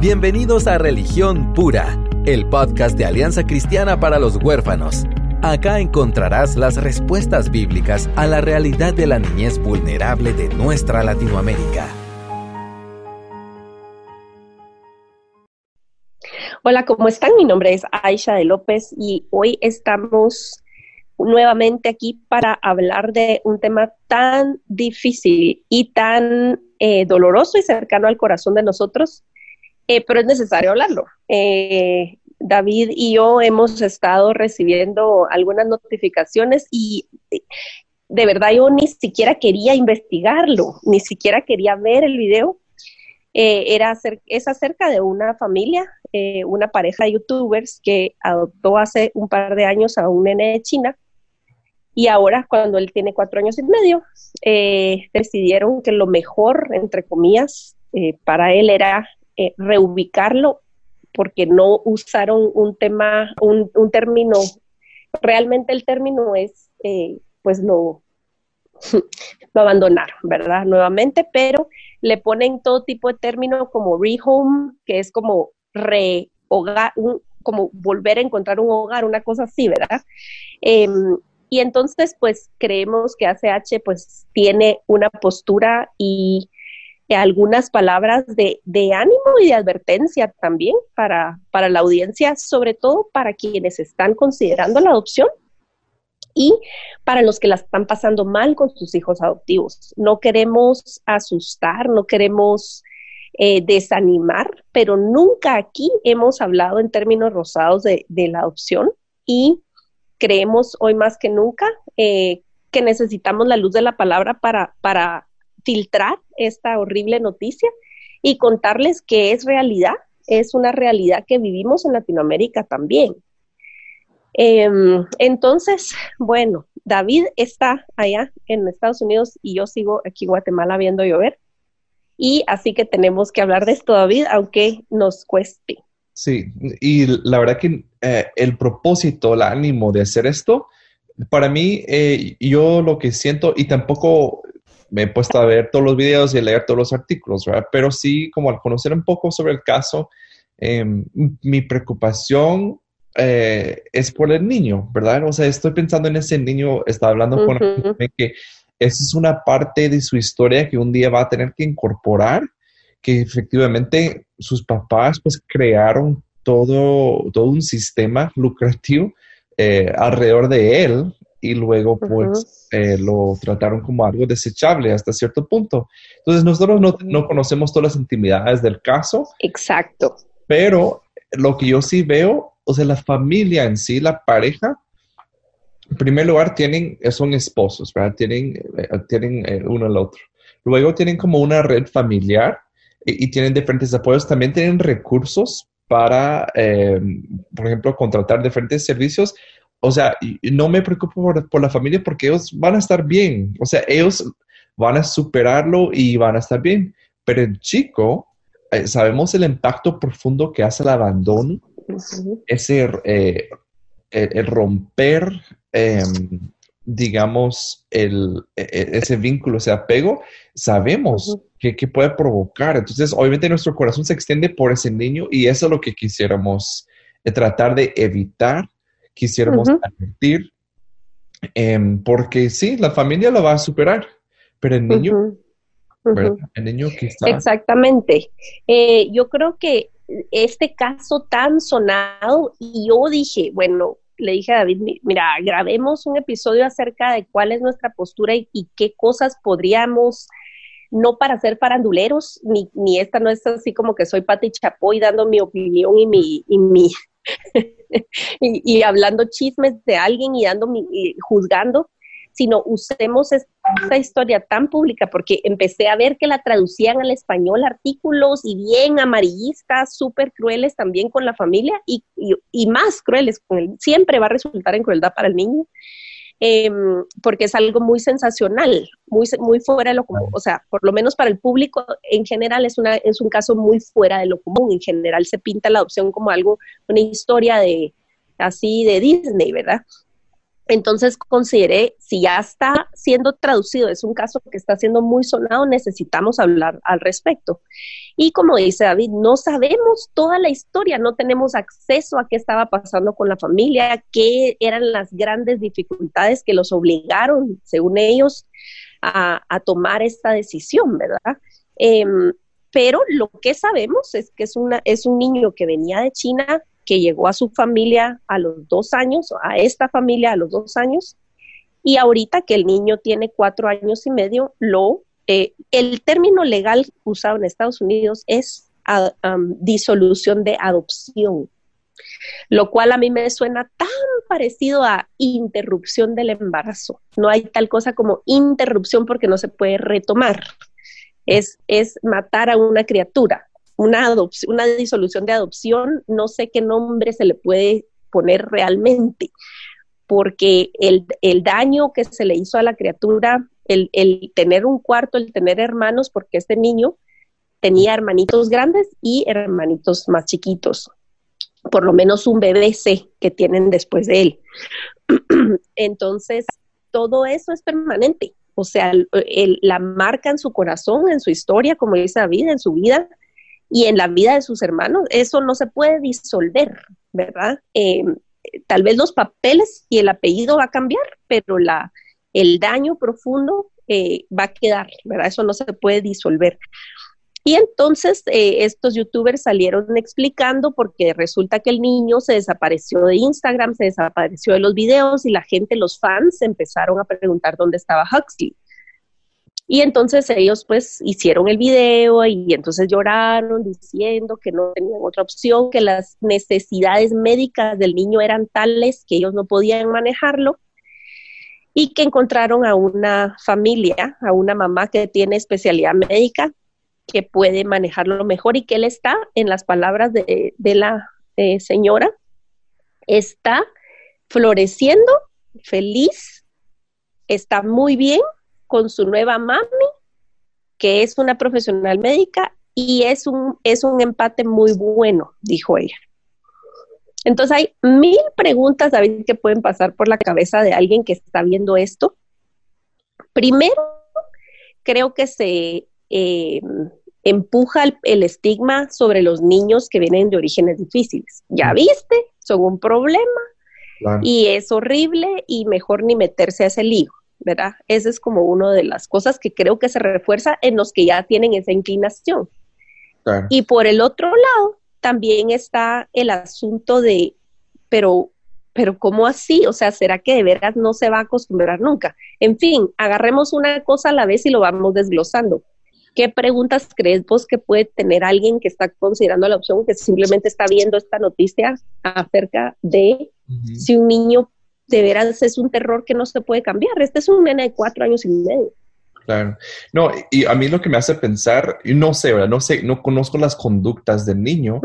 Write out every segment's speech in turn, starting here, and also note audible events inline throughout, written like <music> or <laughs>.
Bienvenidos a Religión Pura, el podcast de Alianza Cristiana para los Huérfanos. Acá encontrarás las respuestas bíblicas a la realidad de la niñez vulnerable de nuestra Latinoamérica. Hola, ¿cómo están? Mi nombre es Aisha de López y hoy estamos nuevamente aquí para hablar de un tema tan difícil y tan eh, doloroso y cercano al corazón de nosotros, eh, pero es necesario hablarlo. Eh, David y yo hemos estado recibiendo algunas notificaciones y de verdad yo ni siquiera quería investigarlo, ni siquiera quería ver el video. era es acerca de una familia, una pareja de youtubers que adoptó hace un par de años a un nene de China y ahora, cuando él tiene cuatro años y medio, eh, decidieron que lo mejor, entre comillas, eh, para él era eh, reubicarlo porque no usaron un tema, un, término, realmente el término es, pues lo, <laughs> lo abandonaron, ¿verdad? Nuevamente, pero le ponen todo tipo de términos como rehome, que es como rehogar, como volver a encontrar un hogar, una cosa así, ¿verdad? Em, y entonces, pues creemos que ACH pues tiene una postura y algunas palabras de, ánimo y de advertencia también para, para la audiencia, sobre todo para quienes están considerando la adopción y para los que la están pasando mal con sus hijos adoptivos. No queremos asustar, no queremos eh, desanimar, pero nunca aquí hemos hablado en términos rosados de, de la adopción y creemos hoy más que nunca eh, que necesitamos la luz de la palabra para, para filtrar esta horrible noticia y contarles que es realidad, es una realidad que vivimos en Latinoamérica también. Em, entonces, bueno, David está allá en Estados Unidos y yo sigo aquí en Guatemala viendo llover. Y así que tenemos que hablar de esto, David, aunque nos cueste. Sí, y la verdad que eh, el propósito, el ánimo de hacer esto, para mí, eh, yo lo que siento, y tampoco me he puesto a ver todos los videos y a leer todos los artículos, ¿verdad? Pero sí, como al conocer un poco sobre el caso, em, mi preocupación eh, es por el niño, ¿verdad? O sea, estoy pensando en ese niño, estaba hablando con que esa es una parte de su historia que un día va a tener que incorporar que efectivamente sus papás pues crearon todo, todo un sistema lucrativo eh, alrededor de él y luego pues eh, lo trataron como algo desechable hasta cierto punto. Entonces nosotros no, no, conocemos todas las intimidades del caso. Exacto. Pero lo que yo sí veo, o sea, la familia en sí, la pareja, en primer lugar tienen, son esposos, ¿verdad? Tienen, eh, tienen uno al otro. Luego tienen como una red familiar y, tienen diferentes apoyos. También tienen recursos para, eh, por ejemplo, contratar diferentes servicios. O sea, no me preocupo por, la familia porque ellos van a estar bien. O sea, ellos van a superarlo y van a estar bien. Pero el chico, eh, sabemos el impacto profundo que hace el abandono, ese eh, el, romper, em, digamos, el, e, e, ese vínculo, ese apego, sabemos que, puede provocar. Entonces, obviamente nuestro corazón se extiende por ese niño y eso es lo que quisiéramos eh, tratar de evitar, quisiéramos advertir, em, porque sí, la familia lo va a superar, pero el niño, El niño quizás. Exactamente. Eh, yo creo que este caso tan sonado, y yo dije, bueno, le dije a David, mira, grabemos un episodio acerca de cuál es nuestra postura y qué cosas podríamos no para ser faranduleros, ni, ni esta no es así como que soy Pati Chapoy dando mi opinión y mi, y mi <laughs> y, hablando chismes de alguien y dando mi, juzgando, sino usemos esta historia tan pública, porque empecé a ver que la traducían al español artículos y bien amarillistas, súper crueles también con la familia y, y, más crueles. Siempre va a resultar en crueldad para el niño. Em, porque es algo muy sensacional, muy, muy fuera de lo común. O sea, por lo menos para el público en general es, una, es un caso muy fuera de lo común. En general se pinta la adopción como algo, una historia de así de Disney, ¿verdad? Entonces consideré, si ya está siendo traducido, es un caso que está siendo muy sonado, necesitamos hablar al respecto. Y como dice David, no sabemos toda la historia, no tenemos acceso a qué estaba pasando con la familia, qué eran las grandes dificultades que los obligaron, según ellos, a, tomar esta decisión, ¿verdad? Em, pero lo que sabemos es que es, una, es un niño que venía de China, que llegó a su familia a los dos años, a esta familia a los dos años, y ahorita que el niño tiene cuatro años y medio, lo, eh, el término legal usado en Estados Unidos es disolución de adopción, lo cual a mí me suena tan parecido a interrupción del embarazo. No hay tal cosa como interrupción porque no se puede retomar. Es, es matar a una criatura una, una disolución de adopción, no sé qué nombre se le puede poner realmente, porque el, daño que se le hizo a la criatura, el, el, tener un cuarto, el tener hermanos, porque este niño tenía hermanitos grandes y hermanitos más chiquitos, por lo menos un bebé C que tienen después de él. <clears throat> Entonces, todo eso es permanente. O sea, la marca en su corazón, en su historia, como dice David, en su vida, y en la vida de sus hermanos. Eso no se puede disolver, ¿verdad? Eh, tal vez los papeles y el apellido va a cambiar, pero la, el daño profundo eh, va a quedar, ¿verdad? Eso no se puede disolver. Y entonces eh, estos youtubers salieron explicando porque resulta que el niño se desapareció de Instagram, se desapareció de los videos y la gente, los fans, empezaron a preguntar dónde estaba Huxley. Y entonces ellos pues hicieron el video y entonces lloraron diciendo que no tenían otra opción, que las necesidades médicas del niño eran tales que ellos no podían manejarlo y que encontraron a una familia, a una mamá que tiene especialidad médica que puede manejarlo mejor y que él está, en las palabras de, la eh, señora, está floreciendo, feliz, está muy bien con su nueva mami, que es una profesional médica, y es un, es un empate muy bueno, dijo ella. Entonces hay mil preguntas, David, que pueden pasar por la cabeza de alguien que está viendo esto. Primero, creo que se eh, empuja el, estigma sobre los niños que vienen de orígenes difíciles. Ya viste, son un problema y es horrible y mejor ni meterse a ese lío. ¿Verdad? Esa es como una de las cosas que creo que se refuerza en los que ya tienen esa inclinación. Y por el otro lado, también está el asunto de, pero, pero ¿cómo así? O sea, ¿será que de veras no se va a acostumbrar nunca? En fin, agarremos una cosa a la vez y lo vamos desglosando. ¿Qué preguntas crees vos que puede tener alguien que está considerando la opción, que simplemente está viendo esta noticia acerca de si un niño de veras es un terror que no se puede cambiar. Este es un nene de cuatro años y medio. Claro. No, y a mí lo que me hace pensar, y no sé, ¿verdad? No sé, no conozco las conductas del niño.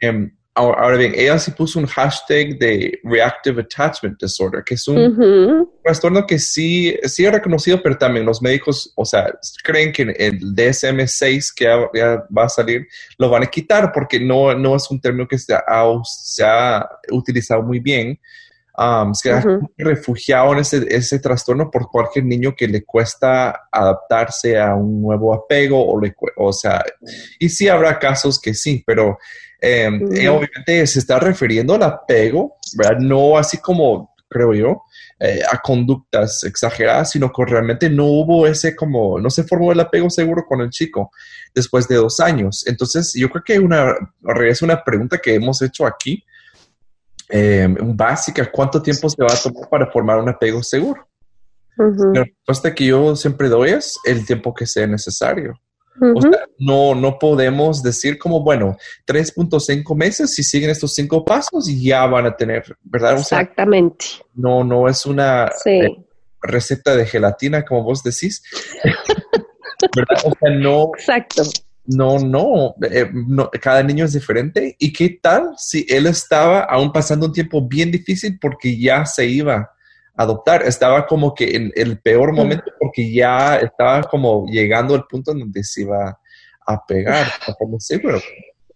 Em, ahora, bien, ella sí puso un hashtag de Reactive Attachment Disorder, que es un trastorno que sí, sí es reconocido, pero también los médicos, o sea, creen que el DSM-6 que ya, va a salir lo van a quitar porque no, no es un término que se se ha utilizado muy bien um, se ha refugiado en ese, ese, trastorno por cualquier niño que le cuesta adaptarse a un nuevo apego o, le, o sea, y sí habrá casos que sí, pero em, obviamente se está refiriendo al apego, ¿verdad? No así como, creo yo, eh, a conductas exageradas, sino que realmente no hubo ese como, no se formó el apego seguro con el chico después de dos años. Entonces, yo creo que una, es una pregunta que hemos hecho aquí, eh, básica, ¿cuánto tiempo se va a tomar para formar un apego seguro? La respuesta que yo siempre doy es el tiempo que sea necesario. O sea, no, no podemos decir como, bueno, 3.5 meses, si siguen estos cinco pasos, ya van a tener, ¿verdad? Exactamente. no, no es una eh, receta de gelatina, como vos decís. <laughs> ¿verdad? O sea, no. Exacto no, eh, no, cada niño es diferente. ¿Y qué tal si él estaba aún pasando un tiempo bien difícil porque ya se iba a adoptar? Estaba como que en el peor mm. momento porque ya estaba como llegando al punto en donde se iba a pegar, <laughs> como seguro,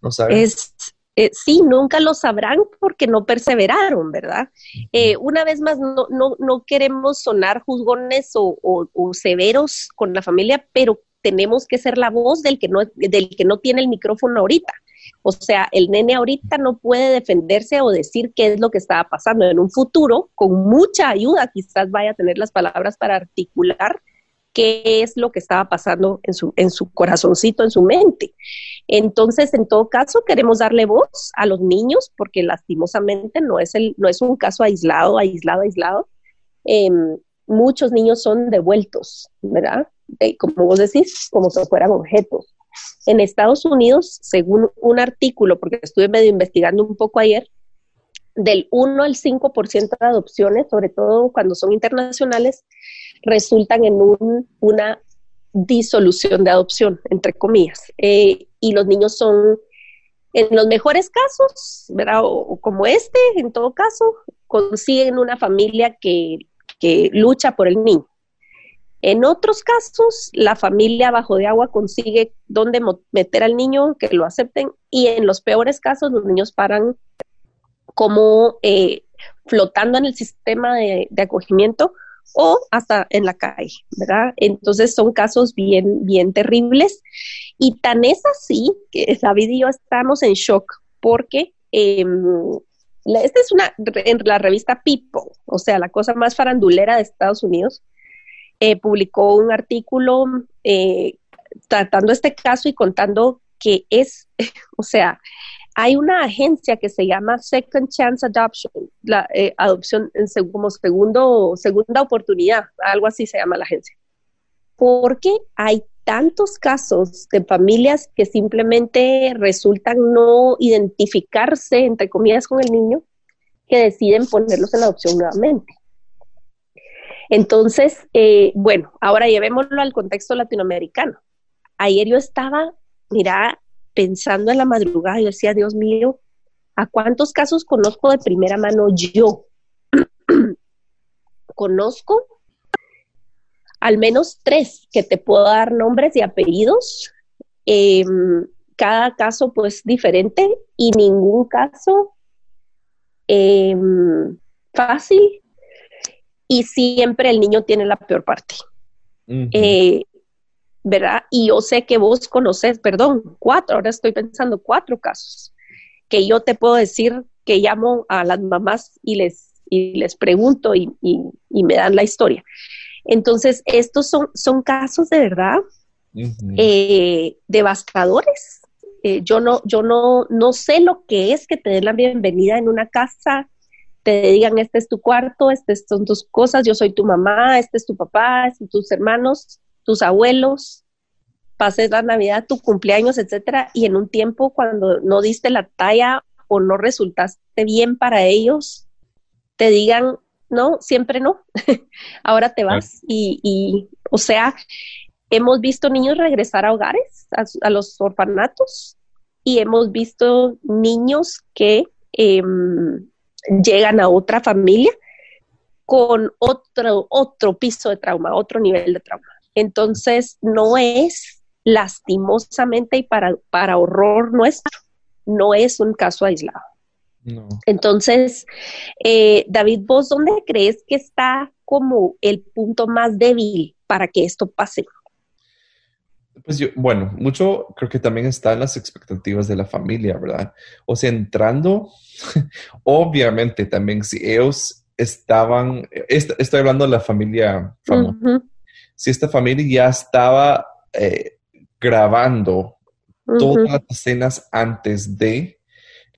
¿no sabes? Es, eh, sí, nunca lo sabrán porque no perseveraron, ¿verdad? Eh, una vez más, no, no, no queremos sonar juzgones o, o, severos con la familia, pero tenemos que ser la voz del que no, del que no tiene el micrófono ahorita. O sea, el nene ahorita no puede defenderse o decir qué es lo que estaba pasando. En un futuro, con mucha ayuda, quizás vaya a tener las palabras para articular qué es lo que estaba pasando en su, en su corazoncito, en su mente. Entonces, en todo caso, queremos darle voz a los niños porque lastimosamente no es, el, no es un caso aislado, aislado, aislado. Em, muchos niños son devueltos, ¿verdad? Como vos decís, como si fueran objetos. En Estados Unidos, según un artículo, porque estuve medio investigando un poco ayer, del 1 al 5% de adopciones, sobre todo cuando son internacionales, resultan en una disolución de adopción, entre comillas. Eh, y los niños son, en los mejores casos, ¿verdad? O, como este, en todo caso, consiguen una familia que, que lucha por el niño. En otros casos, la familia bajo de agua consigue dónde meter al niño, que lo acepten, y en los peores casos los niños paran como eh, flotando en el sistema de, acogimiento o hasta en la calle, ¿verdad? Entonces son casos bien, bien terribles. Y tan es así que David y yo estamos en shock porque eh, esta es una, en la revista People, o sea, la cosa más farandulera de Estados Unidos, eh, publicó un artículo eh, tratando este caso y contando que es, <laughs> o sea, hay una agencia que se llama Second Chance Adoption, la eh, adopción en como segundo, segunda oportunidad, algo así se llama la agencia. Porque hay tantos casos de familias que simplemente resultan no identificarse, entre comillas, con el niño, que deciden ponerlos en adopción nuevamente. Entonces, eh, bueno, ahora llevémoslo al contexto latinoamericano. Ayer yo estaba, mira, pensando en la madrugada, yo decía, Dios mío, ¿a cuántos casos conozco de primera mano yo? <clears throat> conozco al menos tres que te puedo dar nombres y apellidos. Em, cada caso pues diferente y ningún caso em, fácil y siempre el niño tiene la peor parte. Eh, ¿Verdad? Y yo sé que vos conoces, perdón, cuatro, ahora estoy pensando cuatro casos, que yo te puedo decir que llamo a las mamás y les, y les pregunto y, me dan la historia. Entonces, estos son, son casos de verdad eh, devastadores. Eh, yo no, yo no, no sé lo que es que te den la bienvenida en una casa te digan, este es tu cuarto, estas son tus cosas, yo soy tu mamá, este es tu papá, estos son tus hermanos, tus abuelos, pases la Navidad, tu cumpleaños, etcétera, y en un tiempo cuando no diste la talla o no resultaste bien para ellos, te digan, no, siempre no, <laughs> ahora te vas. Y, y, o sea, hemos visto niños regresar a hogares, a, los orfanatos, y hemos visto niños que em, llegan a otra familia con otro, otro piso de trauma, otro nivel de trauma. Entonces, no es lastimosamente y para, para horror nuestro, no es un caso aislado. Entonces, eh, David, ¿vos dónde crees que está como el punto más débil para que esto pase? Pues yo, bueno, mucho creo que también está en las expectativas de la familia, ¿verdad? O sea, entrando, <laughs> obviamente también si ellos estaban, estoy hablando de la familia famosa, si esta familia ya estaba eh, grabando todas las escenas antes de,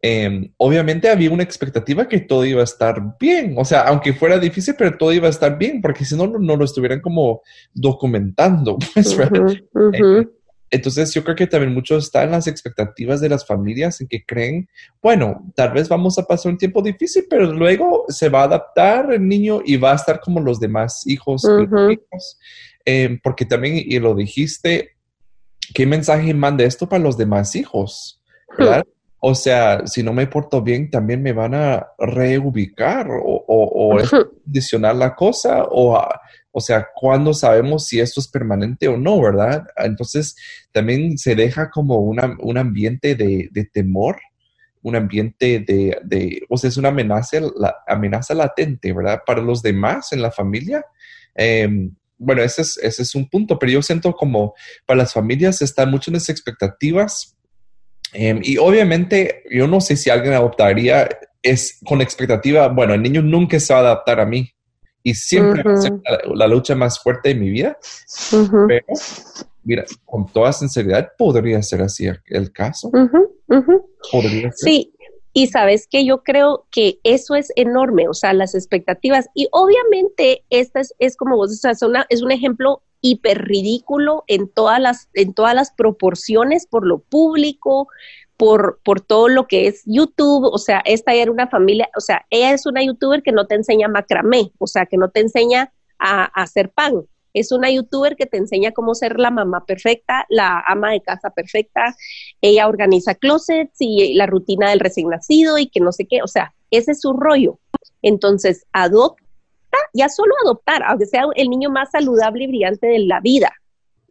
Em, obviamente había una expectativa que todo iba a estar bien, o sea, aunque fuera difícil, pero todo iba a estar bien, porque si no, no lo estuvieran como documentando. <laughs> Pues, eh, entonces yo creo que también mucho está en las expectativas de las familias en que creen, bueno, tal vez vamos a pasar un tiempo difícil, pero luego se va a adaptar el niño y va a estar como los demás hijos. Em, porque también, y lo dijiste, ¿qué mensaje manda esto para los demás hijos? ¿Verdad? O sea, si no me porto bien, también me van a reubicar o, o, condicionar la cosa. O, o sea, ¿cuándo sabemos si esto es permanente o no, verdad? Entonces, también se deja como una, un ambiente de, temor un ambiente de, o sea, es una amenaza, la, amenaza latente, ¿verdad? Para los demás en la familia. Em, bueno, ese es, ese es un punto, pero yo siento como para las familias están mucho en las expectativas em, y obviamente yo no sé si alguien adoptaría es con expectativa, bueno, el niño nunca se va a adaptar a mí y siempre va a ser la, lucha más fuerte de mi vida, pero mira, con toda sinceridad podría ser así el caso. Podría ser. Sí, y sabes que yo creo que eso es enorme, o sea, las expectativas. Y obviamente esta es, como vos decís, es un ejemplo hiper ridículo en todas las, en todas las proporciones por lo público, por, por todo lo que es YouTube, o sea, esta era una familia, o sea, ella es una youtuber que no te enseña macramé, o sea, que no te enseña a, hacer pan, es una youtuber que te enseña cómo ser la mamá perfecta, la ama de casa perfecta. Ella organiza closets y la rutina del recién nacido y que no sé qué. O sea, ese es su rollo. Entonces, ya solo adoptar, aunque sea el niño más saludable y brillante de la vida.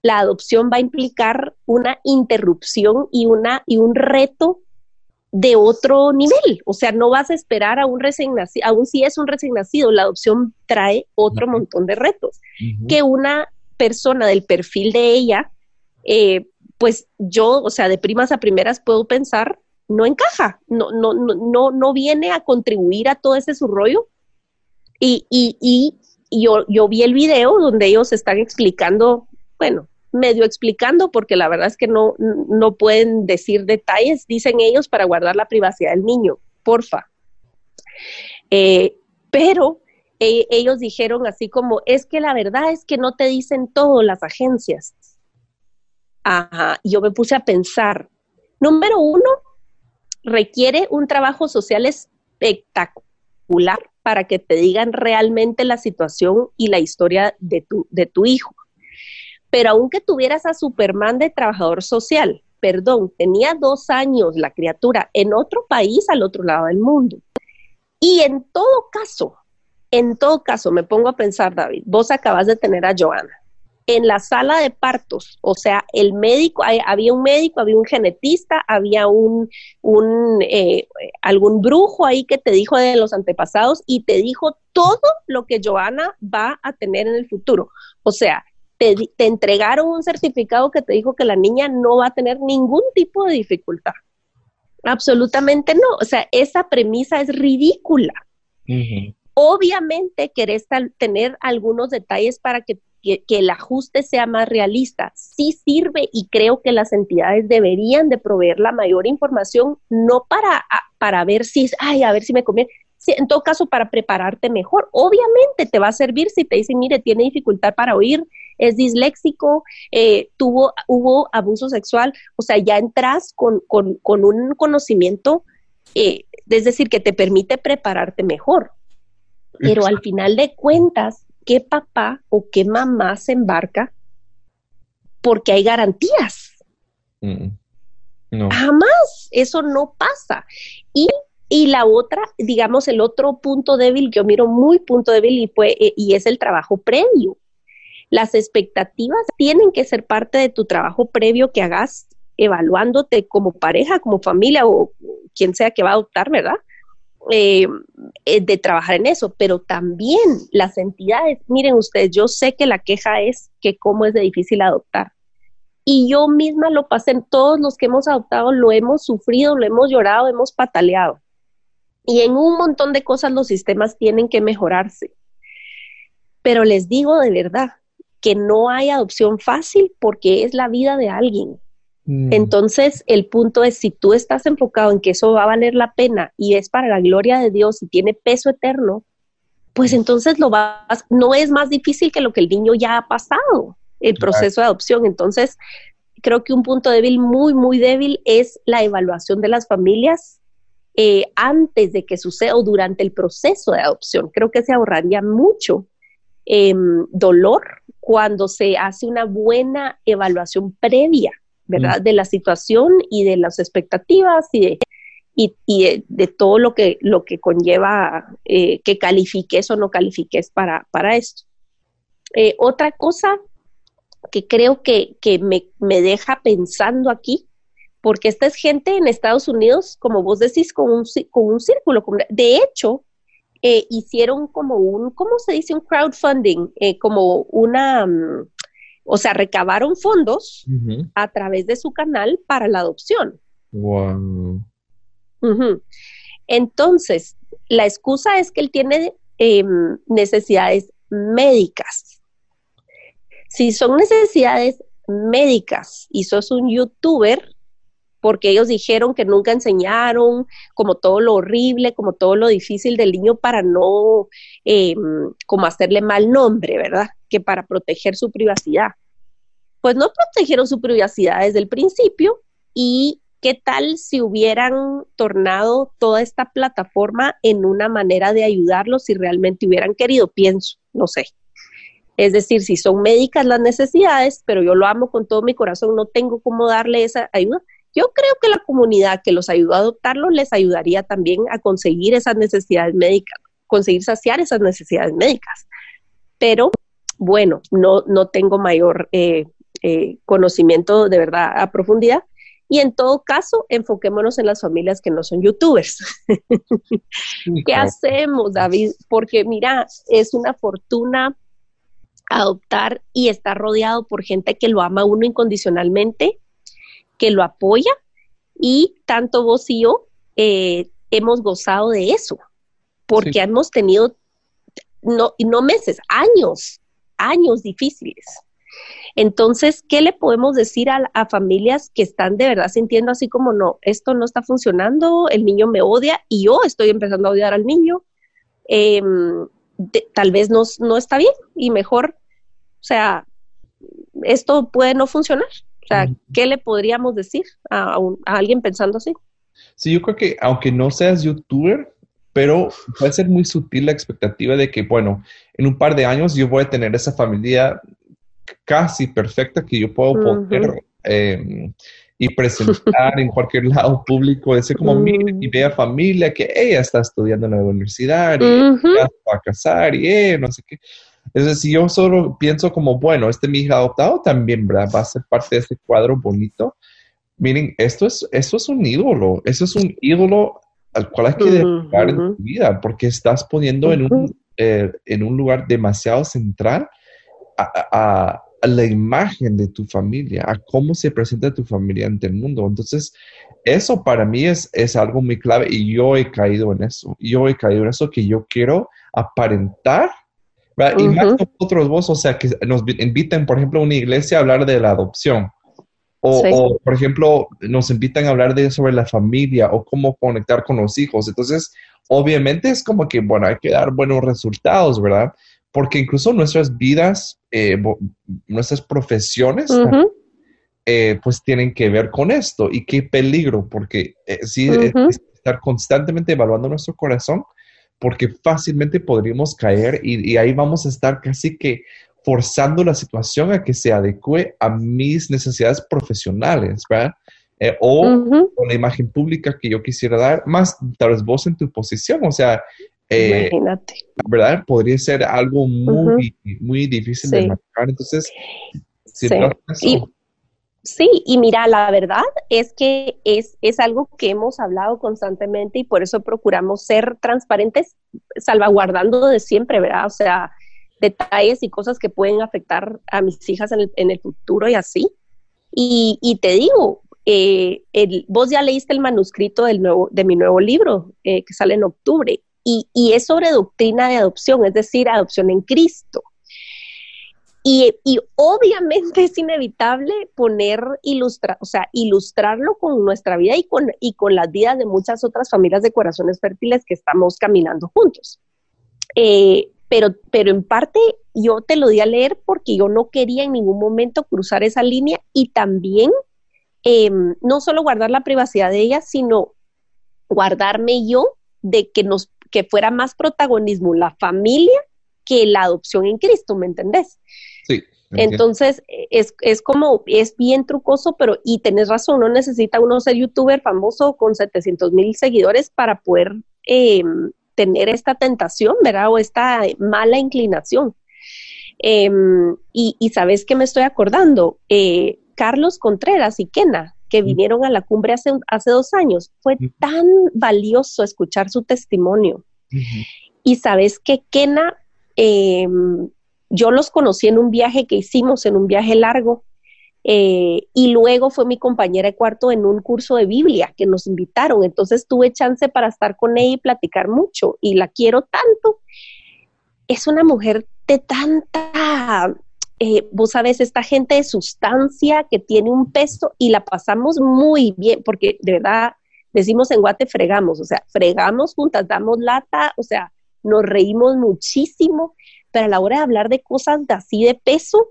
La adopción va a implicar una interrupción y, una, y un reto de otro nivel. O sea, no vas a esperar a un recién nacido, aún si es un recién nacido, la adopción trae otro montón de retos que una persona del perfil de ella, eh, pues yo, o sea, de primas a primeras puedo pensar, no encaja, no, no, no, no viene a contribuir a todo ese su rollo. Y, y, y yo, vi el video donde ellos están explicando, bueno, medio explicando, porque la verdad es que no, no pueden decir detalles, dicen ellos, para guardar la privacidad del niño, porfa. Eh, pero e, ellos dijeron así como, es que la verdad es que no te dicen todo las agencias. Ajá, yo me puse a pensar, número uno, requiere un trabajo social espectacular para que te digan realmente la situación y la historia de tu, de tu hijo pero aunque tuvieras a Superman de trabajador social, perdón, tenía dos años la criatura en otro país al otro lado del mundo. Y en todo caso, en todo caso, me pongo a pensar, David, vos acabas de tener a Joana en la sala de partos, o sea, el médico, había un médico, había un genetista, había un, un eh, algún brujo ahí que te dijo de los antepasados y te dijo todo lo que Joana va a tener en el futuro. O sea, te, entregaron un certificado que te dijo que la niña no va a tener ningún tipo de dificultad. Absolutamente no. O sea, esa premisa es ridícula. Obviamente querés tener algunos detalles para que, el ajuste sea más realista. Sí sirve y creo que las entidades deberían de proveer la mayor información, no para, para ver si, ay, a ver si me conviene, en todo caso para prepararte mejor. Obviamente te va a servir si te dicen, mire, tiene dificultad para oír, es disléxico, eh, tuvo, hubo abuso sexual, o sea, ya entras con, un conocimiento, eh, es decir, que te permite prepararte mejor. Pero al final de cuentas, ¿qué papá o qué mamá se embarca? Porque hay garantías. Mm, no. Jamás, eso no pasa. Y y la otra, digamos, el otro punto débil que yo miro muy punto débil y, fue, eh, y es el trabajo previo. Las expectativas tienen que ser parte de tu trabajo previo que hagas evaluándote como pareja, como familia o quien sea que va a adoptar, ¿verdad? Eh, eh, de trabajar en eso, pero también las entidades, miren ustedes, yo sé que la queja es que cómo es de difícil adoptar. Y yo misma lo pasé, todos los que hemos adoptado lo hemos sufrido, lo hemos llorado, hemos pataleado. Y en un montón de cosas los sistemas tienen que mejorarse. Pero les digo de verdad que no hay adopción fácil porque es la vida de alguien. Mm. Entonces, el punto es, si tú estás enfocado en que eso va a valer la pena y es para la gloria de Dios y tiene peso eterno, pues entonces lo vas, no es más difícil que lo que el niño ya ha pasado, el proceso de adopción. Entonces, creo que un punto débil muy, muy débil es la evaluación de las familias eh, antes de que suceda o durante el proceso de adopción. Creo que se ahorraría mucho em, dolor cuando se hace una buena evaluación previa, ¿verdad? Mm. De la situación y de las expectativas y de, y, de, todo lo que, lo que conlleva eh, que califiques o no califiques para, para esto. Eh, otra cosa que creo que, que me, me, deja pensando aquí porque esta es gente en Estados Unidos, como vos decís, con un, con un círculo. De hecho, eh, hicieron como un, ¿cómo se dice? Un crowdfunding, eh, como una, mm, o sea, recabaron fondos a través de su canal para la adopción. Wow. Entonces, la excusa es que él tiene em, necesidades médicas. Si son necesidades médicas y sos un youtuber, porque ellos dijeron que nunca enseñaron como todo lo horrible, como todo lo difícil del niño para no em, como hacerle mal nombre, ¿verdad? Que para proteger su privacidad. Pues no protegieron su privacidad desde el principio y ¿Qué tal si hubieran tornado toda esta plataforma en una manera de ayudarlos si realmente hubieran querido? Pienso, no sé. Es decir, si son médicas las necesidades, pero yo lo amo con todo mi corazón, no tengo cómo darle esa ayuda. Yo creo que la comunidad que los ayudó a adoptarlo les ayudaría también a conseguir esas necesidades médicas, conseguir saciar esas necesidades médicas. Pero bueno, no, no tengo mayor eh, eh, conocimiento de verdad a profundidad, y en todo caso, enfoquémonos en las familias que no son youtubers. ¿Qué hacemos, David? Porque mira, es una fortuna adoptar y estar rodeado por gente que lo ama a uno incondicionalmente, que lo apoya y tanto vos y yo eh, hemos gozado de eso, porque hemos tenido no, no meses, años, años difíciles. Entonces, ¿qué le podemos decir a, familias que están de verdad sintiendo así como, no, esto no está funcionando, el niño me odia y yo estoy empezando a odiar al niño? Em, tal vez no, no está bien y mejor, o sea, esto puede no funcionar. O sea, ¿qué le podríamos decir a, a alguien pensando así? Sí, yo creo que aunque no seas youtuber, pero puede ser muy sutil la expectativa de que, bueno, en un par de años yo voy a tener esa familia casi perfecta que yo puedo poner em, y presentar en cualquier lado público, decir como, mire, mi bella familia, que ella está estudiando en la universidad y va a casar y eh, no sé qué. Es decir, yo solo pienso como, bueno, este mi hija adoptado también, ¿verdad? Va a ser parte de este cuadro bonito. Miren, esto es, esto es un ídolo, eso es un ídolo al cual hay que dedicar en tu vida, porque estás poniendo en, un, eh, en un lugar demasiado central a, la imagen de tu familia, a cómo se presenta tu familia ante el mundo. Entonces, eso para mí es, es algo muy clave y yo he caído en eso. Yo he caído en eso que yo quiero aparentar. Y más nosotros vos, o sea, que nos inviten, por ejemplo, a una iglesia a hablar de la adopción. O, por ejemplo, nos invitan a hablar de sobre la familia o cómo conectar con los hijos. Entonces, obviamente es como que, bueno, hay que dar buenos resultados, ¿verdad? porque incluso nuestras vidas, eh, nuestras profesiones, eh, pues tienen que ver con esto. Y qué peligro, porque eh, sí, estar constantemente evaluando nuestro corazón, porque fácilmente podríamos caer y, ahí vamos a estar casi que forzando la situación a que se adecue a mis necesidades profesionales, ¿verdad? o con la imagen pública que yo quisiera dar, más tal vez vos en tu posición, o sea, eh, Imagínate. ¿Verdad? Podría ser algo muy, muy difícil de marcar. Entonces, sí. Y, sí, y mira, la verdad es que es, es algo que hemos hablado constantemente y por eso procuramos ser transparentes, salvaguardando de siempre, ¿verdad? O sea, detalles y cosas que pueden afectar a mis hijas en el, en el futuro y así. Y, y te digo, eh, el, vos ya leíste el manuscrito del nuevo, de mi nuevo libro eh, que sale en octubre y, es sobre doctrina de adopción, es decir, adopción en Cristo. Y, obviamente es inevitable poner, ilustrar, o sea, ilustrarlo con nuestra vida y con, y con las vidas de muchas otras familias de corazones fértiles que estamos caminando juntos. Eh, pero, pero en parte yo te lo di a leer porque yo no quería en ningún momento cruzar esa línea y también em, no solo guardar la privacidad de ella, sino guardarme yo de que nos que fuera más protagonismo la familia que la adopción en Cristo, ¿me entendés? Sí. Entonces, es, es, como, es bien trucoso, pero, y tenés razón, no necesita uno ser youtuber famoso con 700 mil seguidores para poder em, tener esta tentación, ¿verdad? O esta mala inclinación. Em, y, y, sabes que me estoy acordando, eh, Carlos Contreras y Kena, que vinieron a la cumbre hace, hace dos años. Fue tan valioso escuchar su testimonio. Y sabes que Kena, em, yo los conocí en un viaje que hicimos, en un viaje largo, eh, y luego fue mi compañera de cuarto en un curso de Biblia que nos invitaron. Entonces tuve chance para estar con ella y platicar mucho y la quiero tanto. Es una mujer de tanta, eh, vos sabes, esta gente de sustancia que tiene un peso y la pasamos muy bien porque de verdad decimos en Guate fregamos, o sea, fregamos juntas, damos lata, o sea, nos reímos muchísimo, pero a la hora de hablar de cosas de así de peso,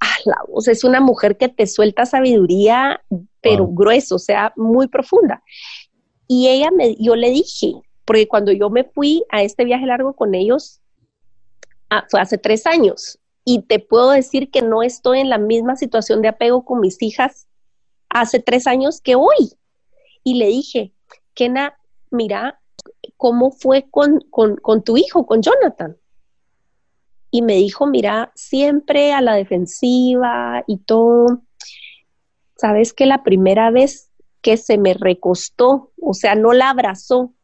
ah, la voz es una mujer que te suelta sabiduría, pero grueso, o sea, muy profunda. Y ella me, yo le dije, porque cuando yo me fui a este viaje largo con ellos, ah, fue hace tres años, y te puedo decir que no estoy en la misma situación de apego con mis hijas hace tres años que hoy. Y le dije, Kena, mira, ¿cómo fue con, con tu hijo, con Jonathan? Y me dijo, mira, siempre a la defensiva y todo. Sabes que la primera vez que se me recostó, o sea, no la abrazó,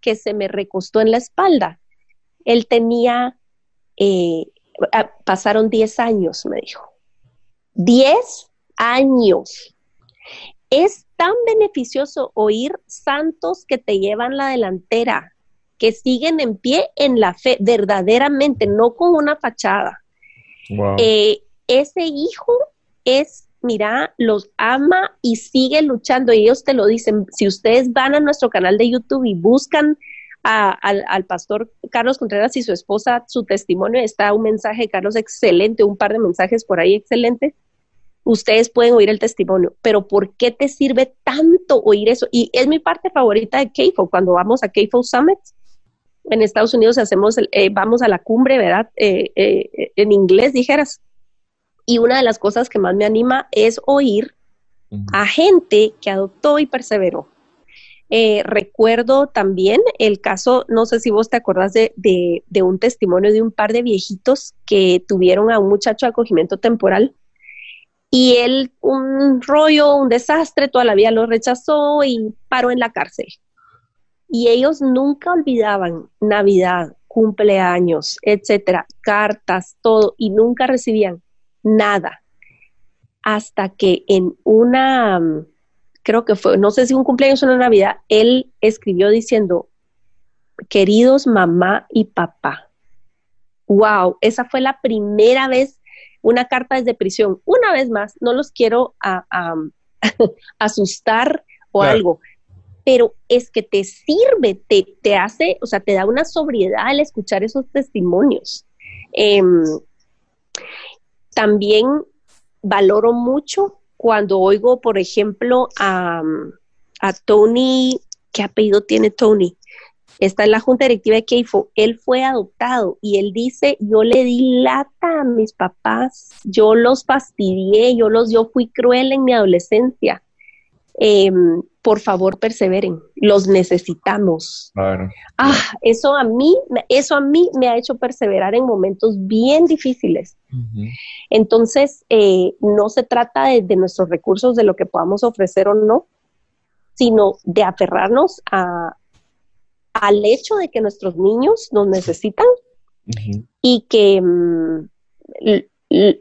que se me recostó en la espalda, él tenía, eh, pasaron 10 años, me dijo. 10 años. Es tan beneficioso oír santos que te llevan la delantera, que siguen en pie en la fe, verdaderamente, no con una fachada. Eh, ese hijo es, mira, los ama y sigue luchando. Y ellos te lo dicen. Si ustedes van a nuestro canal de YouTube y buscan al, al, pastor Carlos Contreras y su esposa, su testimonio, está un mensaje de Carlos excelente, un par de mensajes por ahí excelentes. Ustedes pueden oír el testimonio, pero ¿por qué te sirve tanto oír eso? Y es mi parte favorita de KFO, cuando vamos a KFO Summit, en Estados Unidos hacemos, eh, vamos a la cumbre, ¿verdad? Eh, eh, en inglés dijeras. Y una de las cosas que más me anima es oír a gente que adoptó y perseveró. recuerdo también el caso, no sé si vos te acordás de, de, un testimonio de un par de viejitos que tuvieron a un muchacho de acogimiento temporal y él, un rollo, un desastre, toda la vida lo rechazó y paró en la cárcel y ellos nunca olvidaban Navidad, cumpleaños, etcétera, cartas, todo, y nunca recibían nada. Hasta que en una, creo que fue, no sé si un cumpleaños o una Navidad, él escribió diciendo, queridos mamá y papá. Wow, esa fue la primera vez, una carta desde prisión. Una vez más, no los quiero <laughs> asustar o algo, pero es que te sirve, te, te, hace, o sea, te da una sobriedad al escuchar esos testimonios. Em, también valoro mucho cuando oigo, por ejemplo, a, a Tony, ¿qué apellido tiene Tony? Está en la junta directiva de Keifo, él fue adoptado y él dice, yo le di lata a mis papás, yo los fastidié, yo los, yo fui cruel en mi adolescencia. Em, por favor perseveren, los necesitamos. Ah, eso a mí, eso a mí me ha hecho perseverar en momentos bien difíciles. Entonces, eh, no se trata de, nuestros recursos, de lo que podamos ofrecer o no, sino de aferrarnos a, al hecho de que nuestros niños nos necesitan y que, mm,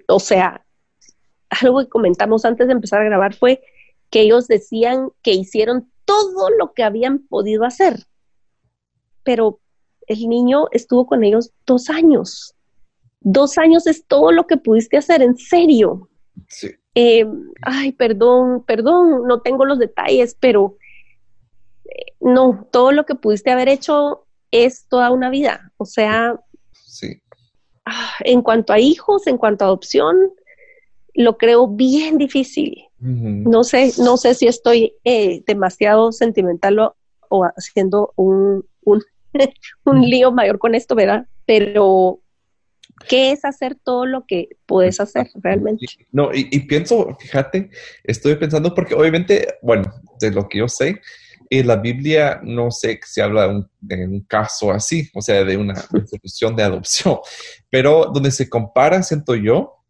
o sea, algo que comentamos antes de empezar a grabar fue que ellos decían que hicieron todo lo que habían podido hacer, pero el niño estuvo con ellos dos años. Dos años es todo lo que pudiste hacer, en serio. Sí. Eh, ay, perdón, perdón, no tengo los detalles, pero eh, no, todo lo que pudiste haber hecho es toda una vida. O sea, sí. Ah, en cuanto a hijos, en cuanto a adopción, lo creo bien difícil. No sé, no sé si estoy eh, demasiado sentimental o, haciendo un, un, <laughs> lío mayor con esto, ¿verdad? Pero, ¿qué es hacer todo lo que puedes hacer realmente? No, y, pienso, fíjate, estoy pensando porque obviamente, bueno, de lo que yo sé, en la Biblia no sé si habla de un, de un, caso así, o sea, de una <laughs> institución de adopción, pero donde se compara, siento yo,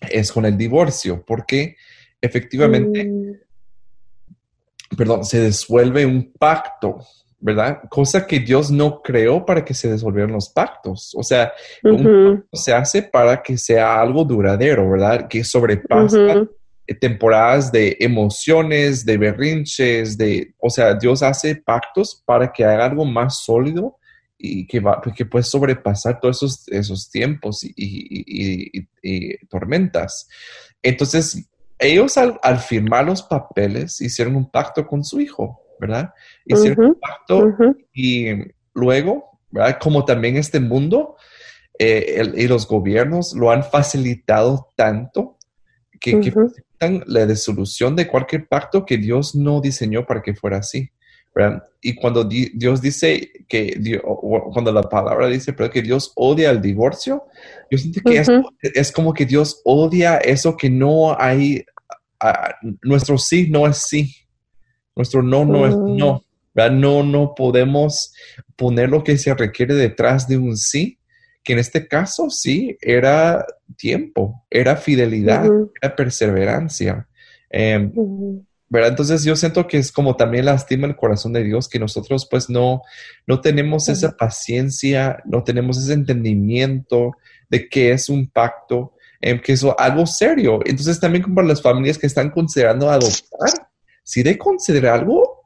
es con el divorcio, porque efectivamente, mm. perdón, se disuelve un pacto, ¿verdad? Cosa que Dios no creó para que se disolvieran los pactos. O sea, un pacto se hace para que sea algo duradero, ¿verdad? Que sobrepasa temporadas de emociones, de berrinches, de, o sea, Dios hace pactos para que haga algo más sólido y que, va, que puede sobrepasar todos esos, esos tiempos y, tormentas. Entonces, ellos al, firmar los papeles hicieron un pacto con su hijo, ¿verdad? Hicieron un pacto y luego, ¿verdad? Como también este mundo eh, y los gobiernos lo han facilitado tanto que, que facilitan la disolución de cualquier pacto que Dios no diseñó para que fuera así. Y cuando Dios dice que, cuando la palabra dice pero que Dios odia el divorcio, yo siento que es, como que Dios odia eso que no hay, nuestro sí no es sí, nuestro no no es mm. no, No, no podemos poner lo que se requiere detrás de un sí, que en este caso sí era tiempo, era fidelidad, era perseverancia. Em, ¿verdad? Entonces yo siento que es como también lastima el corazón de Dios que nosotros pues no, no tenemos esa paciencia, no tenemos ese entendimiento de que es un pacto, eh, que es algo serio. Entonces también como para las familias que están considerando adoptar, si de considerar algo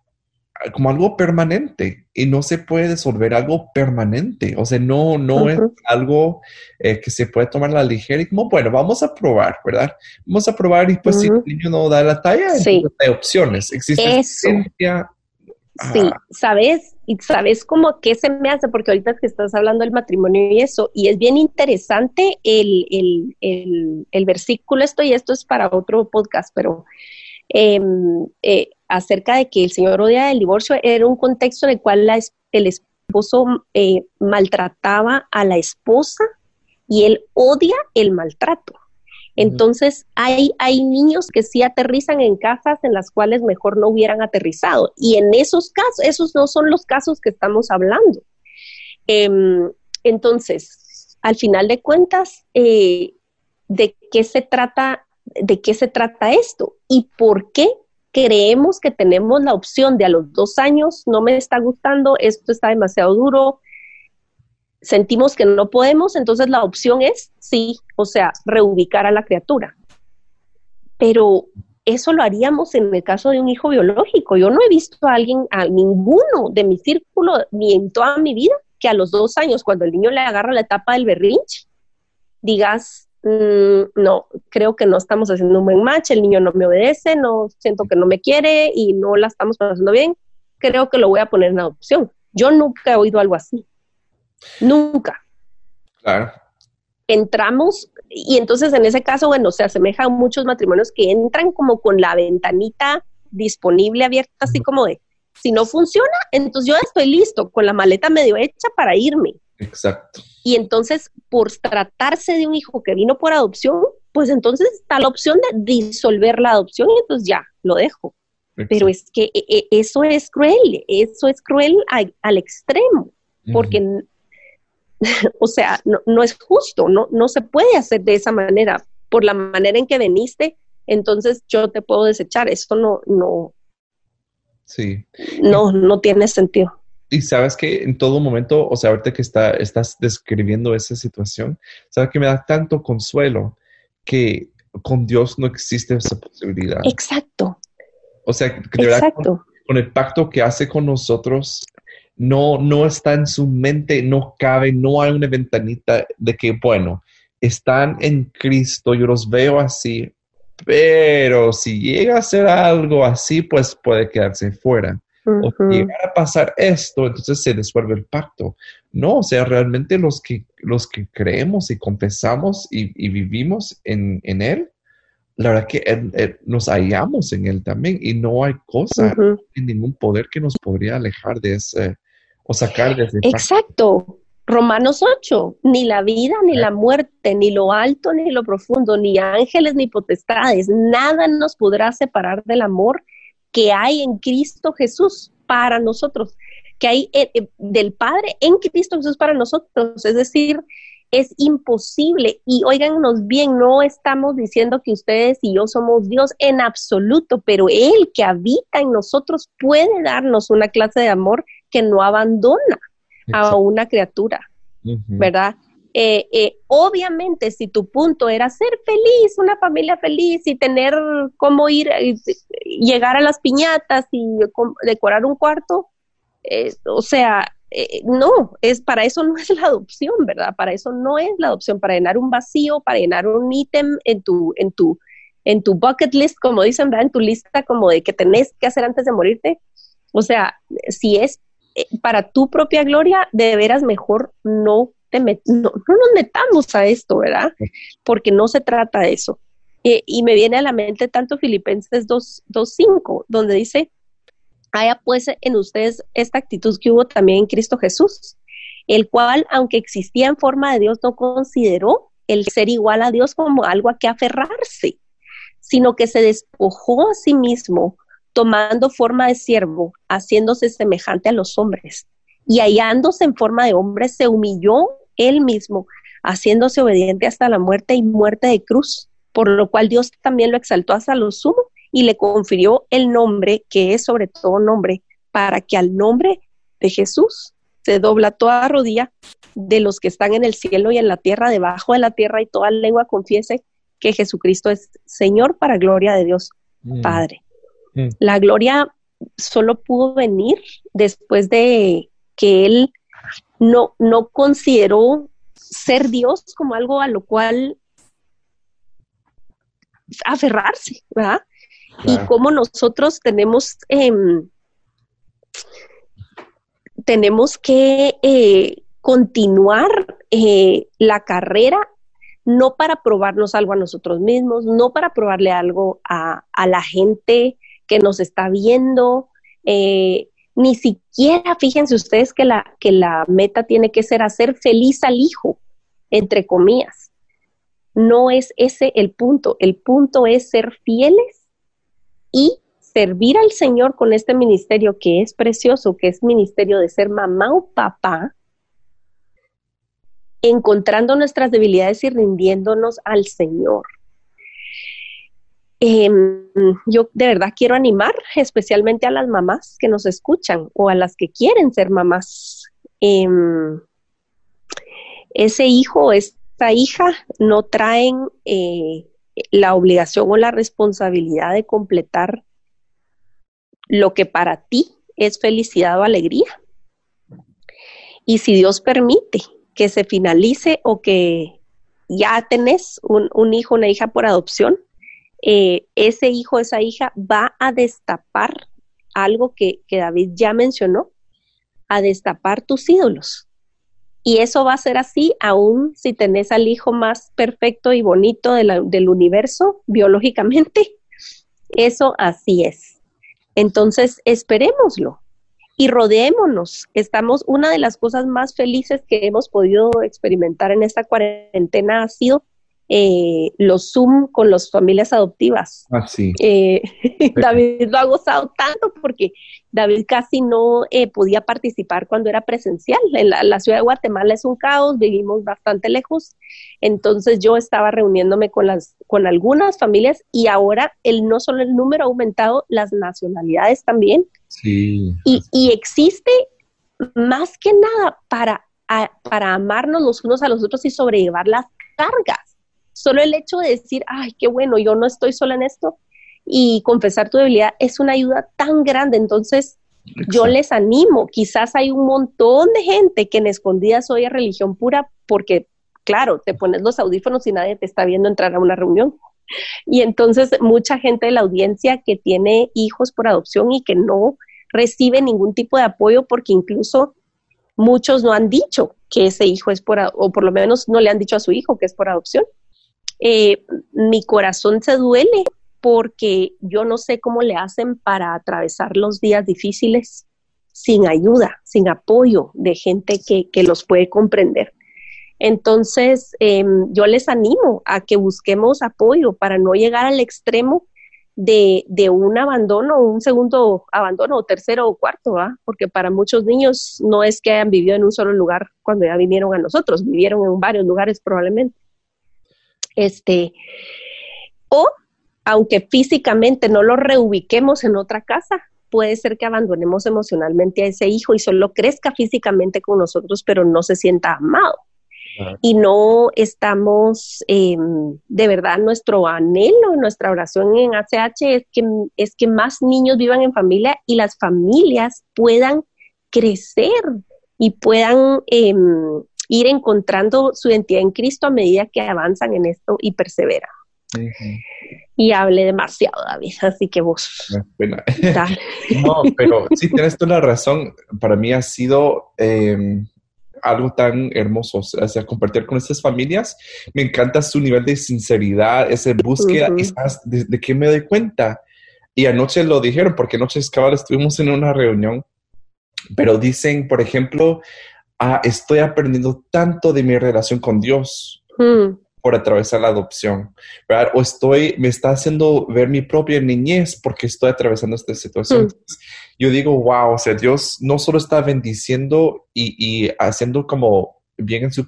como algo permanente y no se puede disolver algo permanente. O sea, no, no es algo eh, que se puede tomar la ligera y como, bueno, vamos a probar, ¿verdad? Vamos a probar y pues si el niño no da la talla, hay opciones. Existe Eso. Sí, sabes, y sabes cómo que se me hace, porque ahorita que estás hablando del matrimonio y eso, y es bien interesante el, el, el, el versículo esto, y esto es para otro podcast, pero Em, eh, acerca de que el señor odia el divorcio, era un contexto en el cual el esposo eh, maltrataba a la esposa y él odia el maltrato. Entonces, hay, hay niños que sí aterrizan en casas en las cuales mejor no hubieran aterrizado. Y en esos casos, esos no son los casos que estamos hablando. Em, entonces, al final de cuentas, eh, ¿de qué se trata de qué se trata esto y por qué creemos que tenemos la opción de a los dos años, no me está gustando, esto está demasiado duro, sentimos que no podemos, entonces la opción es sí, o sea, reubicar a la criatura. Pero eso lo haríamos en el caso de un hijo biológico. Yo no he visto a alguien, a ninguno de mi círculo, ni en toda mi vida, que a los dos años, cuando el niño le agarra la etapa del berrinche, digas, Mm, no, creo que no estamos haciendo un buen match, el niño no me obedece, no siento que no me quiere y no la estamos pasando bien, creo que lo voy a poner en adopción. Yo nunca he oído algo así. Nunca. Claro. Entramos y entonces en ese caso, bueno, se asemeja a muchos matrimonios que entran como con la ventanita disponible, abierta, así como de, si no funciona, entonces yo estoy listo, con la maleta medio hecha para irme. Exacto. Y entonces, por tratarse de un hijo que vino por adopción, pues entonces está la opción de disolver la adopción y entonces ya, lo dejo. Pero es que e, e, eso es cruel, eso es cruel al extremo, porque, <laughs> o sea, no, es justo, no, no se puede hacer de esa manera, por la manera en que veniste, entonces yo te puedo desechar, eso no, no, sí. no, no tiene sentido. Y sabes que en todo momento, o sea, ahorita que está, estás describiendo esa situación, sabes que me da tanto consuelo que con Dios no existe esa posibilidad. Exacto. O sea, que de verdad, con, el pacto que hace con nosotros, no, no está en su mente, no cabe, no hay una ventanita de que, bueno, están en Cristo, yo los veo así, pero si llega a ser algo así, pues puede quedarse fuera o llegara a pasar esto, entonces se disuelve el pacto. No, o sea, realmente los que, los que creemos y confesamos y, vivimos en, Él, la verdad que nos hallamos en Él también y no hay cosa, ningún poder que nos podría alejar de ese o sacar de ese Exacto. Romanos 8, ni la vida, ni la muerte, ni lo alto, ni lo profundo, ni ángeles, ni potestades, nada nos podrá separar del amor que hay en Cristo Jesús para nosotros, que hay eh, eh, del Padre en Cristo Jesús para nosotros. Es decir, es imposible. Y óigannos bien, no estamos diciendo que ustedes y yo somos Dios en absoluto, pero Él que habita en nosotros puede darnos una clase de amor que no abandona a una criatura, ¿verdad? Eh, eh, obviamente, si tu punto era ser feliz, una familia feliz y tener cómo ir, y, llegar a las piñatas y decorar un cuarto, eh, o sea, eh, no, es para eso no es la adopción, ¿verdad? Para eso no es la adopción, para llenar un vacío, para llenar un ítem en tu, en tu, en tu bucket list, como dicen, ¿verdad? En tu lista como de que tenés que hacer antes de morirte. O sea, si es eh, para tu propia gloria, de veras mejor no te no, nos metamos a esto, ¿verdad? Porque no se trata de eso. Eh, y me viene a la mente tanto Filipenses 2.5, donde dice, haya pues en ustedes esta actitud que hubo también en Cristo Jesús, el cual, aunque existía en forma de Dios, no consideró el ser igual a Dios como algo a que aferrarse, sino que se despojó a sí mismo, tomando forma de siervo, haciéndose semejante a los hombres, y hallándose en forma de hombre, se humilló él mismo, haciéndose obediente hasta la muerte y muerte de cruz, por lo cual Dios también lo exaltó hasta lo sumo y le confirió el nombre que es sobre todo nombre, para que al nombre de Jesús se dobla toda rodilla de los que están en el cielo y en la tierra, debajo de la tierra, y toda lengua confiese que Jesucristo es Señor para gloria de Dios mm. Padre. Mm. La gloria solo pudo venir después de que Él no, no consideró ser Dios como algo a lo cual aferrarse, ¿verdad? y cómo nosotros tenemos, em, tenemos que eh, continuar eh, la carrera no para probarnos algo a nosotros mismos, no para probarle algo a, la gente que nos está viendo, eh, ni siquiera fíjense ustedes que la, que la meta tiene que ser hacer feliz al hijo, entre comillas. No es ese el punto, el punto es ser fieles y servir al Señor con este ministerio que es precioso, que es ministerio de ser mamá o papá, encontrando nuestras debilidades y rindiéndonos al Señor. Em, yo de verdad quiero animar especialmente a las mamás que nos escuchan o a las que quieren ser mamás. Em, ese hijo o esta hija no traen eh, la obligación o la responsabilidad de completar lo que para ti es felicidad o alegría. Y si Dios permite que se finalice o que ya tenés un, hijo, una hija por adopción, eh, ese hijo, esa hija va a destapar algo que, David ya mencionó, a destapar tus ídolos. Y eso va a ser así aún si tenés al hijo más perfecto y bonito del universo biológicamente. <laughs> Eso así es. Entonces, esperémoslo y rodeémonos. Estamos, una de las cosas más felices que hemos podido experimentar en esta cuarentena ha sido eh, los Zoom con las familias adoptivas. Ah, sí. Eh, <laughs> <laughs> David lo ha gozado tanto porque David casi no eh, podía participar cuando era presencial. En la, ciudad de Guatemala es un caos, vivimos bastante lejos. Entonces yo estaba reuniéndome con, las, con algunas familias y ahora el, no solo el número ha aumentado, las nacionalidades también. Sí. Y, y existe más que nada para, para amarnos los unos a los otros y sobrellevar las cargas Solo el hecho de decir, ay, qué bueno, yo no estoy sola en esto y confesar tu debilidad es una ayuda tan grande. Entonces, yo les animo, quizás hay un montón de gente que en escondidas oye religión pura porque, claro, te pones los audífonos y nadie te está viendo entrar a una reunión. Y entonces mucha gente de la audiencia que tiene hijos por adopción y que no recibe ningún tipo de apoyo porque incluso muchos no han dicho que ese hijo es por, o por lo menos no le han dicho a su hijo que es por adopción. Eh, mi corazón se duele porque yo no sé cómo le hacen para atravesar los días difíciles sin ayuda, sin apoyo de gente que, los puede comprender. Entonces, em, yo les animo a que busquemos apoyo para no llegar al extremo de, de, un abandono, un segundo abandono, o tercero o cuarto, ¿va? Porque para muchos niños no es que hayan vivido en un solo lugar cuando ya vinieron a nosotros, vivieron en varios lugares probablemente. Este, o aunque físicamente no lo reubiquemos en otra casa, puede ser que abandonemos emocionalmente a ese hijo y solo crezca físicamente con nosotros, pero no se sienta amado. Y no estamos, em, de verdad, nuestro anhelo, nuestra oración en ACH es que, es que más niños vivan en familia y las familias puedan crecer y puedan em, ir encontrando su identidad en Cristo a medida que avanzan en esto y perseveran. Y hable demasiado, David, así que vos. <laughs> no, pero sí, tienes toda la razón. Para mí ha sido em, algo tan hermoso, o sea, compartir con estas familias. Me encanta su nivel de sinceridad, esa búsqueda, de, de, qué me doy cuenta. Y anoche lo dijeron, porque anoche cabal estuvimos en una reunión, pero dicen, por ejemplo, ah, estoy aprendiendo tanto de mi relación con Dios. Mm por atravesar la adopción, ¿verdad? O estoy, me está haciendo ver mi propia niñez porque estoy atravesando esta situación. Hmm. Yo digo, wow, o sea, Dios no solo está bendiciendo y, y haciendo como bien en, su,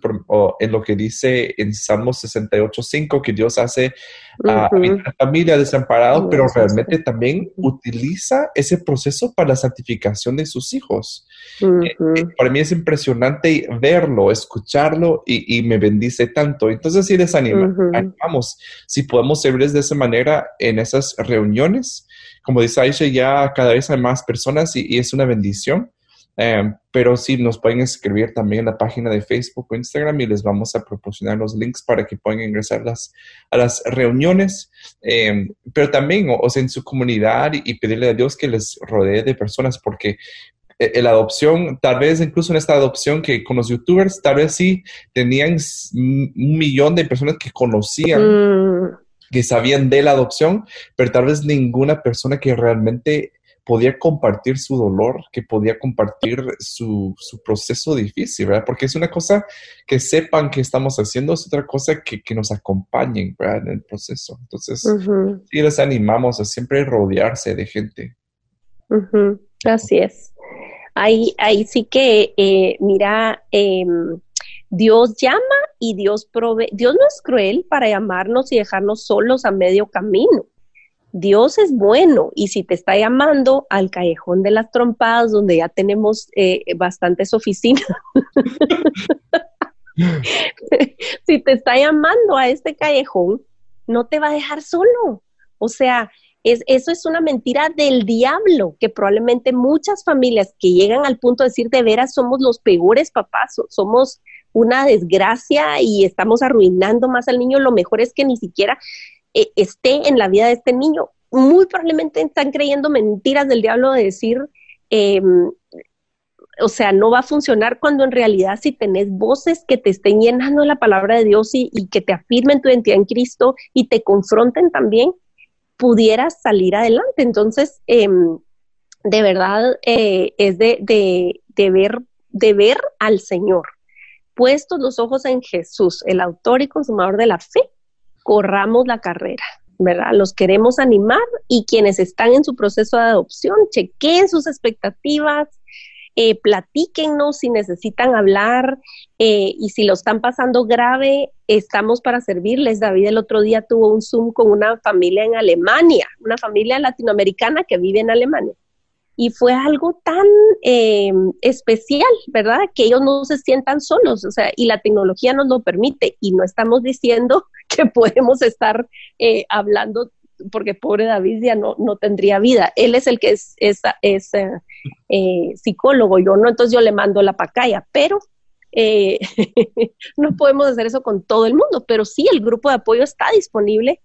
en lo que dice en Salmo 68.5, que Dios hace a la familia desamparado, pero realmente también utiliza ese proceso para la santificación de sus hijos. Eh, eh, para mí es impresionante verlo, escucharlo y, me bendice tanto. Entonces sí les animamos, si podemos servir de esa manera en esas reuniones, como dice Aisha, ya cada vez hay más personas y es una bendición. Em, pero sí, nos pueden escribir también en la página de Facebook o Instagram y les vamos a proporcionar los links para que puedan ingresar las, a las reuniones, em, pero también, o, sea, en su comunidad y, pedirle a Dios que les rodee de personas, porque eh, la adopción, tal vez incluso en esta adopción que con los youtubers, tal vez sí tenían un millón de personas que conocían. Mm. que sabían de la adopción, pero tal vez ninguna persona que realmente podía compartir su dolor, que podía compartir su, proceso difícil, ¿verdad? Porque es una cosa que sepan que estamos haciendo, es otra cosa que, nos acompañen, ¿verdad? En el proceso. Entonces, sí les animamos a siempre rodearse de gente. Así es. Ahí, ahí sí que, eh, mira, em, Dios llama y Dios provee. Dios no es cruel para llamarnos y dejarnos solos a medio camino. Dios es bueno y si te está llamando al callejón de las trompadas, donde ya tenemos eh, bastantes oficinas, <laughs> si te está llamando a este callejón, no te va a dejar solo. O sea, es, eso es una mentira del diablo, que probablemente muchas familias que llegan al punto de decir de veras somos los peores papás, somos una desgracia y estamos arruinando más al niño, lo mejor es que ni siquiera eh, esté en la vida de este niño. Muy probablemente están creyendo mentiras del diablo de decir, em, o sea, no va a funcionar cuando en realidad si tenés voces que te estén llenando la palabra de Dios y, que te afirmen tu identidad en Cristo y te confronten también, pudieras salir adelante. Entonces, em, de verdad eh, es de, de, ver, de ver al Señor, puestos los ojos en Jesús, el autor y consumador de la fe, corramos la carrera, ¿verdad? Los queremos animar y quienes están en su proceso de adopción, chequeen sus expectativas, eh, platíquennos si necesitan hablar eh, y si lo están pasando grave, estamos para servirles. David el otro día tuvo un Zoom con una familia en Alemania, una familia latinoamericana que vive en Alemania y fue algo tan eh, especial, ¿verdad? Que ellos no se sientan solos, o sea, y la tecnología nos lo permite y no estamos diciendo <laughs> que podemos estar eh, hablando porque pobre David ya no, no tendría vida. Él es el que es, es, eh, psicólogo, yo no, entonces yo le mando la pacaya, pero <laughs> no podemos hacer eso con todo el mundo, pero sí el grupo de apoyo está disponible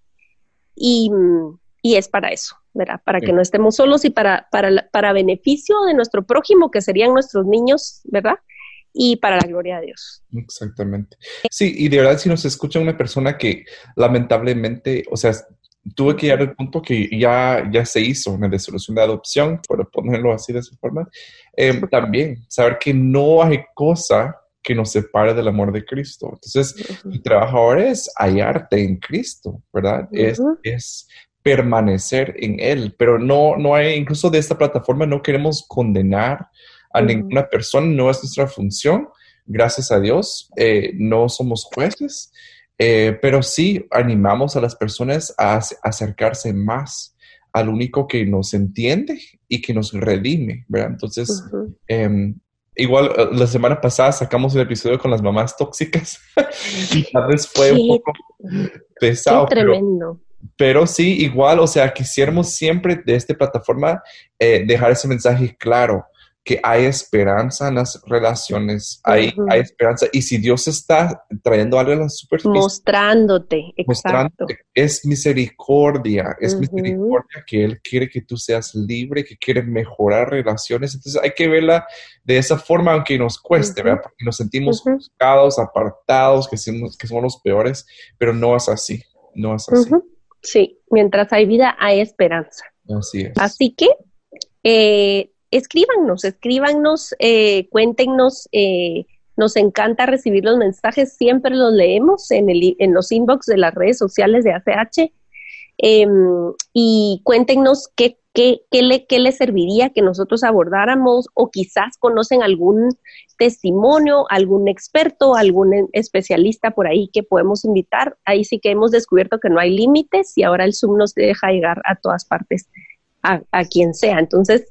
y, y es para eso. ¿Verdad? Para que no estemos solos y para, para, para beneficio de nuestro prójimo, que serían nuestros niños, ¿verdad? y para la gloria de Dios. Exactamente. Sí, y de verdad si nos escucha una persona que lamentablemente, o sea, tuve que llegar al punto que ya, ya se hizo una resolución de adopción, por ponerlo así de esa forma, em, también saber que no hay cosa que nos separe del amor de Cristo. Entonces, mi trabajo ahora es hallarte en Cristo, ¿verdad? es, es permanecer en Él. Pero no, no hay, incluso de esta plataforma no queremos condenar a ninguna persona, no es nuestra función. Gracias a Dios, eh, no somos jueces, eh, pero sí animamos a las personas a, acercarse más al único que nos entiende y que nos redime, ¿verdad? Entonces, em, igual eh, la semana pasada sacamos un episodio con las mamás tóxicas <laughs> y tal vez fue un poco pesado. tremendo. Pero, sí, igual, o sea, quisiéramos siempre de esta plataforma dejar ese mensaje claro que hay esperanza en las relaciones, hay, hay esperanza. Y si Dios está trayendo algo a la superficie, mostrándote, exacto. es misericordia, es misericordia que Él quiere que tú seas libre, que quiere mejorar relaciones. Entonces hay que verla de esa forma, aunque nos cueste, ¿verdad? Porque nos sentimos juzgados, apartados, que somos, que somos los peores, pero no es así, no es así. Sí, mientras hay vida, hay esperanza. Así es. Así que eh, escríbanos, escríbanos, eh, cuéntenos. Eh, nos encanta recibir los mensajes, siempre los leemos en, el, en los inbox de las redes sociales de ACH. Em, y cuéntenos qué, qué, qué, le, qué le serviría que nosotros abordáramos o quizás conocen algún testimonio, algún experto, algún especialista por ahí que podemos invitar. Ahí sí que hemos descubierto que no hay límites y ahora el Zoom nos deja llegar a todas partes, a, a quien sea. Entonces,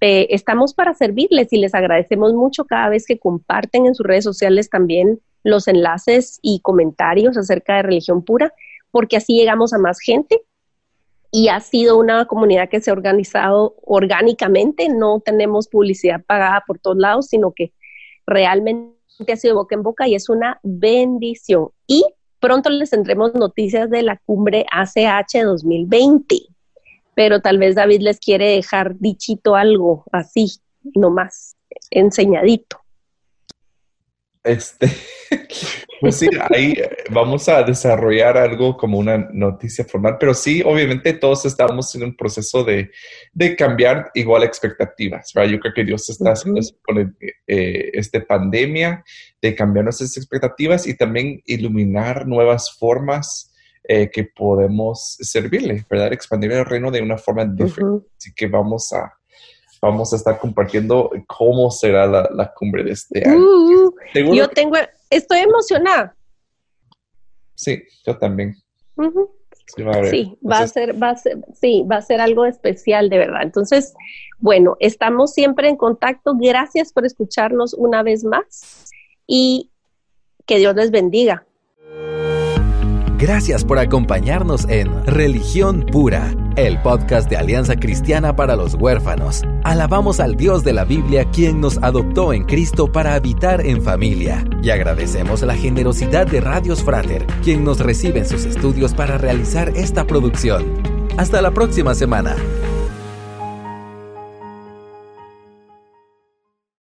eh, estamos para servirles y les agradecemos mucho cada vez que comparten en sus redes sociales también los enlaces y comentarios acerca de religión pura, porque así llegamos a más gente y ha sido una comunidad que se ha organizado orgánicamente, no tenemos publicidad pagada por todos lados, sino que realmente ha sido boca en boca y es una bendición. Y pronto les tendremos noticias de la cumbre ACH 2020 pero tal vez David les quiere dejar dichito algo así, nomás, enseñadito. Este, <laughs> pues sí, ahí vamos a desarrollar algo como una noticia formal, pero sí, obviamente todos estamos en un proceso de, cambiar igual expectativas, ¿verdad? Yo creo que Dios está haciendo con eh, esta pandemia, de cambiar nuestras expectativas y también iluminar nuevas formas eh, que podemos servirle, ¿verdad? Expandir el reino de una forma diferente. Así que vamos a, vamos a estar compartiendo cómo será la, cumbre de este año. Uh, yo tengo, estoy emocionada. Sí, yo también. Sí, va a, ser, va a ser, sí, va a ser algo especial de verdad. Entonces, bueno, estamos siempre en contacto. Gracias por escucharnos una vez más y que Dios les bendiga. Gracias por acompañarnos en Religión Pura, el podcast de Alianza Cristiana para los Huérfanos. Alabamos al Dios de la Biblia quien nos adoptó en Cristo para habitar en familia. Y agradecemos la generosidad de Radios Frater, quien nos recibe en sus estudios para realizar esta producción. Hasta la próxima semana.